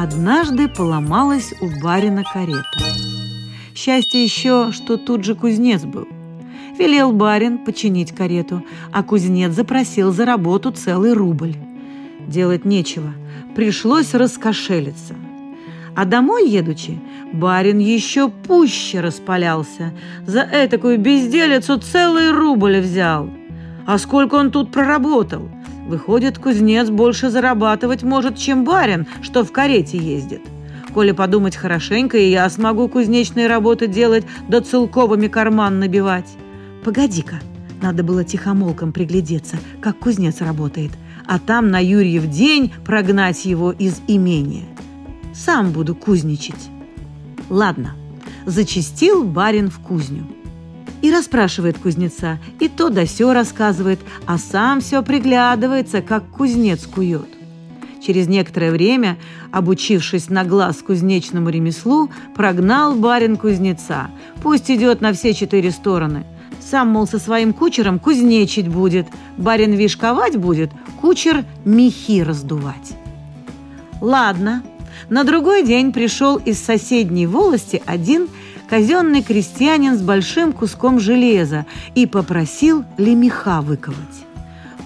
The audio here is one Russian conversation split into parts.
Однажды поломалась у барина карета. Счастье еще, что тут же кузнец был. Велел барин починить карету, а кузнец запросил за работу целый рубль. Делать нечего, пришлось раскошелиться. А домой едучи, барин еще пуще распалялся. За этакую безделицу целый рубль взял. А сколько он тут проработал? Выходит, кузнец больше зарабатывать может, чем барин, что в карете ездит. Коли подумать хорошенько, и я смогу кузнечные работы делать, да целковыми карман набивать. Погоди-ка, надо было тихомолком приглядеться, как кузнец работает, а там на Юрьев день прогнать его из имения. Сам буду кузничать. Ладно, зачистил барин в кузню. И расспрашивает кузнеца, и то да сё рассказывает, а сам все приглядывается, как кузнец кует. Через некоторое время, обучившись на глаз кузнечному ремеслу, прогнал барин кузнеца. Пусть идет на все четыре стороны – сам, мол, со своим кучером кузнечить будет, барин вишковать будет, кучер мехи раздувать. Ладно, на другой день пришел из соседней волости один казенный крестьянин с большим куском железа и попросил лемеха выковать.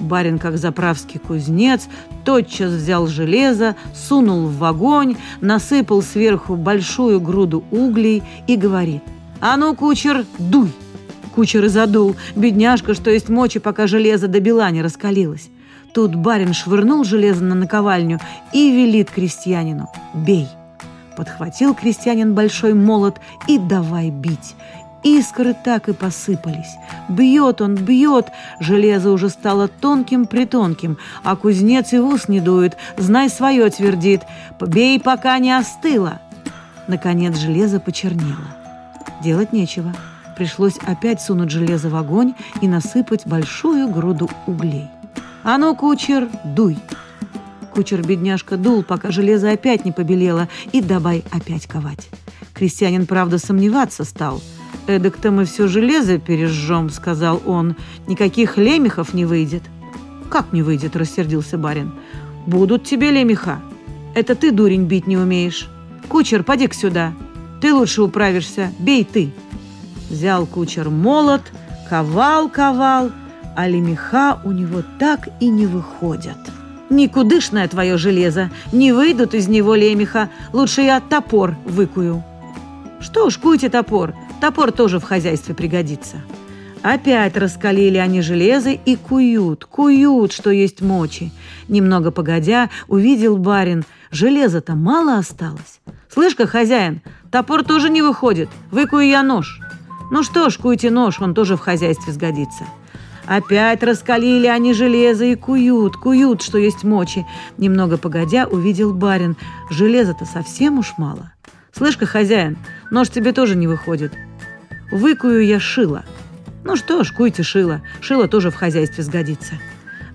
Барин, как заправский кузнец, тотчас взял железо, сунул в огонь, насыпал сверху большую груду углей и говорит «А ну, кучер, дуй!» Кучер и задул. Бедняжка, что есть мочи, пока железо до бела не раскалилось. Тут барин швырнул железо на наковальню и велит крестьянину «Бей!». Подхватил крестьянин большой молот и давай бить. Искры так и посыпались. Бьет он, бьет. Железо уже стало тонким-притонким, а кузнец и в ус не дует. Знай свое, твердит. Бей, пока не остыло. Наконец железо почернело. Делать нечего пришлось опять сунуть железо в огонь и насыпать большую груду углей. «А ну, кучер, дуй!» Кучер-бедняжка дул, пока железо опять не побелело, и давай опять ковать. Крестьянин, правда, сомневаться стал. «Эдак-то мы все железо пережжем», — сказал он. «Никаких лемехов не выйдет». «Как не выйдет?» — рассердился барин. «Будут тебе лемеха. Это ты, дурень, бить не умеешь. Кучер, поди-ка сюда. Ты лучше управишься. Бей ты». Взял кучер молот, ковал-ковал, а лемеха у него так и не выходят. Никудышное твое железо, не выйдут из него лемеха, лучше я топор выкую. Что уж, куйте топор, топор тоже в хозяйстве пригодится. Опять раскалили они железо и куют, куют, что есть мочи. Немного погодя, увидел барин, железа-то мало осталось. «Слышь-ка, хозяин, топор тоже не выходит, выкую я нож». Ну что ж, куйте нож, он тоже в хозяйстве сгодится. Опять раскалили они железо и куют, куют, что есть мочи. Немного погодя, увидел барин. Железа-то совсем уж мало. Слышь-ка, хозяин, нож тебе тоже не выходит. Выкую я шило. Ну что ж, куйте шило. Шило тоже в хозяйстве сгодится.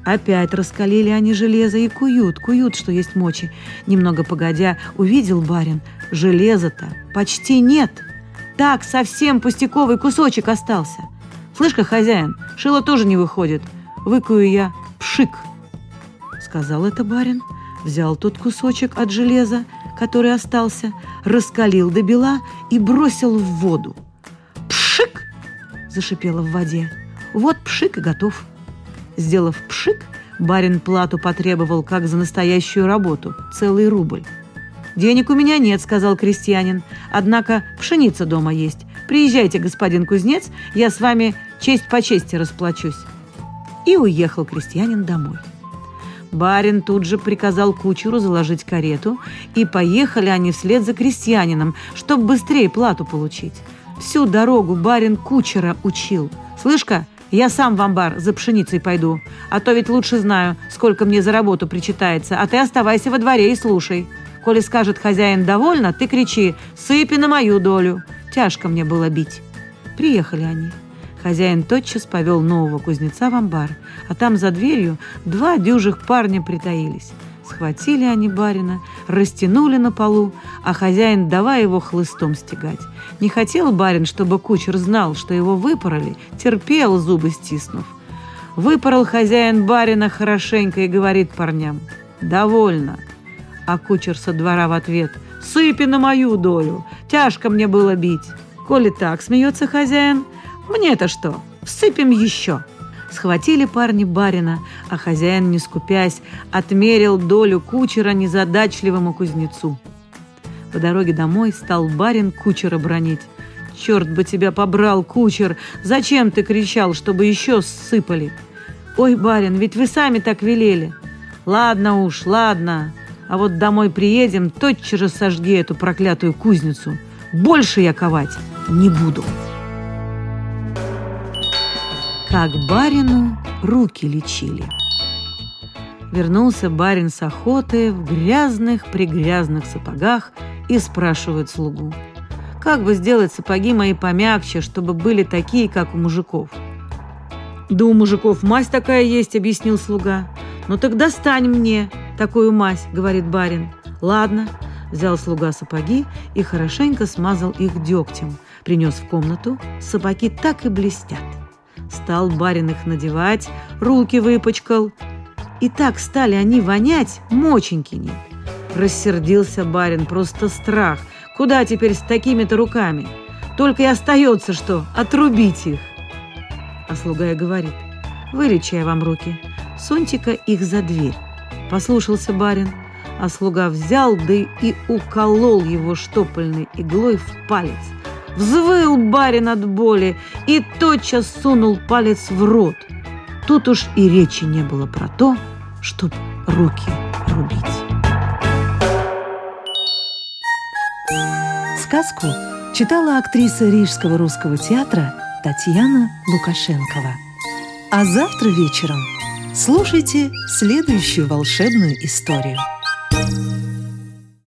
Опять раскалили они железо и куют, куют, что есть мочи. Немного погодя, увидел барин. Железа-то почти нет. — так, совсем пустяковый кусочек остался. Слышь-ка, хозяин, шило тоже не выходит. Выкую я пшик. Сказал это барин, взял тот кусочек от железа, который остался, раскалил до бела и бросил в воду. «Пшик!» – зашипело в воде. «Вот пшик и готов». Сделав пшик, барин плату потребовал, как за настоящую работу, целый рубль. «Денег у меня нет», — сказал крестьянин. «Однако пшеница дома есть. Приезжайте, господин кузнец, я с вами честь по чести расплачусь». И уехал крестьянин домой. Барин тут же приказал кучеру заложить карету, и поехали они вслед за крестьянином, чтобы быстрее плату получить. Всю дорогу барин кучера учил. «Слышь-ка, я сам в амбар за пшеницей пойду, а то ведь лучше знаю, сколько мне за работу причитается, а ты оставайся во дворе и слушай. коли скажет хозяин «довольно», ты кричи «сыпи на мою долю». Тяжко мне было бить. Приехали они. Хозяин тотчас повел нового кузнеца в амбар, а там за дверью два дюжих парня притаились. Схватили они барина, растянули на полу, а хозяин давай его хлыстом стегать. Не хотел барин, чтобы кучер знал, что его выпороли, терпел, зубы стиснув. Выпорол хозяин барина хорошенько и говорит парням «Довольно». А кучер со двора в ответ «Сыпи на мою долю, тяжко мне было бить». «Коли так, — смеется хозяин, — мне-то что, всыпем еще». Схватили парни барина, а хозяин, не скупясь, отмерил долю кучера незадачливому кузнецу. По дороге домой стал барин кучера бронить. «Черт бы тебя побрал, кучер! Зачем ты кричал, чтобы еще сыпали?» «Ой, барин, ведь вы сами так велели!» «Ладно уж, ладно, а вот домой приедем, тотчас же сожги эту проклятую кузницу. Больше я ковать не буду!» Как барину руки лечили. Вернулся барин с охоты в грязных-пригрязных сапогах и спрашивает слугу. «Как бы сделать сапоги мои помягче, чтобы были такие, как у мужиков?» «Да у мужиков мазь такая есть», — объяснил слуга. «Ну так достань мне такую мазь», — говорит барин. «Ладно», — взял слуга сапоги и хорошенько смазал их дегтем. Принес в комнату, сапоги так и блестят. Стал барин их надевать, руки выпачкал. И так стали они вонять, моченьки нет. Рассердился барин, просто страх. Куда теперь с такими-то руками? Только и остается, что отрубить их. А слуга и говорит, вылечи я вам руки, суньте-ка их за дверь. Послушался барин, а слуга взял, да и уколол его штопольной иглой в палец. Взвыл барин от боли и тотчас сунул палец в рот. Тут уж и речи не было про то, чтоб руки рубить. Сказку читала актриса Рижского русского театра Татьяна Лукашенкова. А завтра вечером слушайте следующую волшебную историю.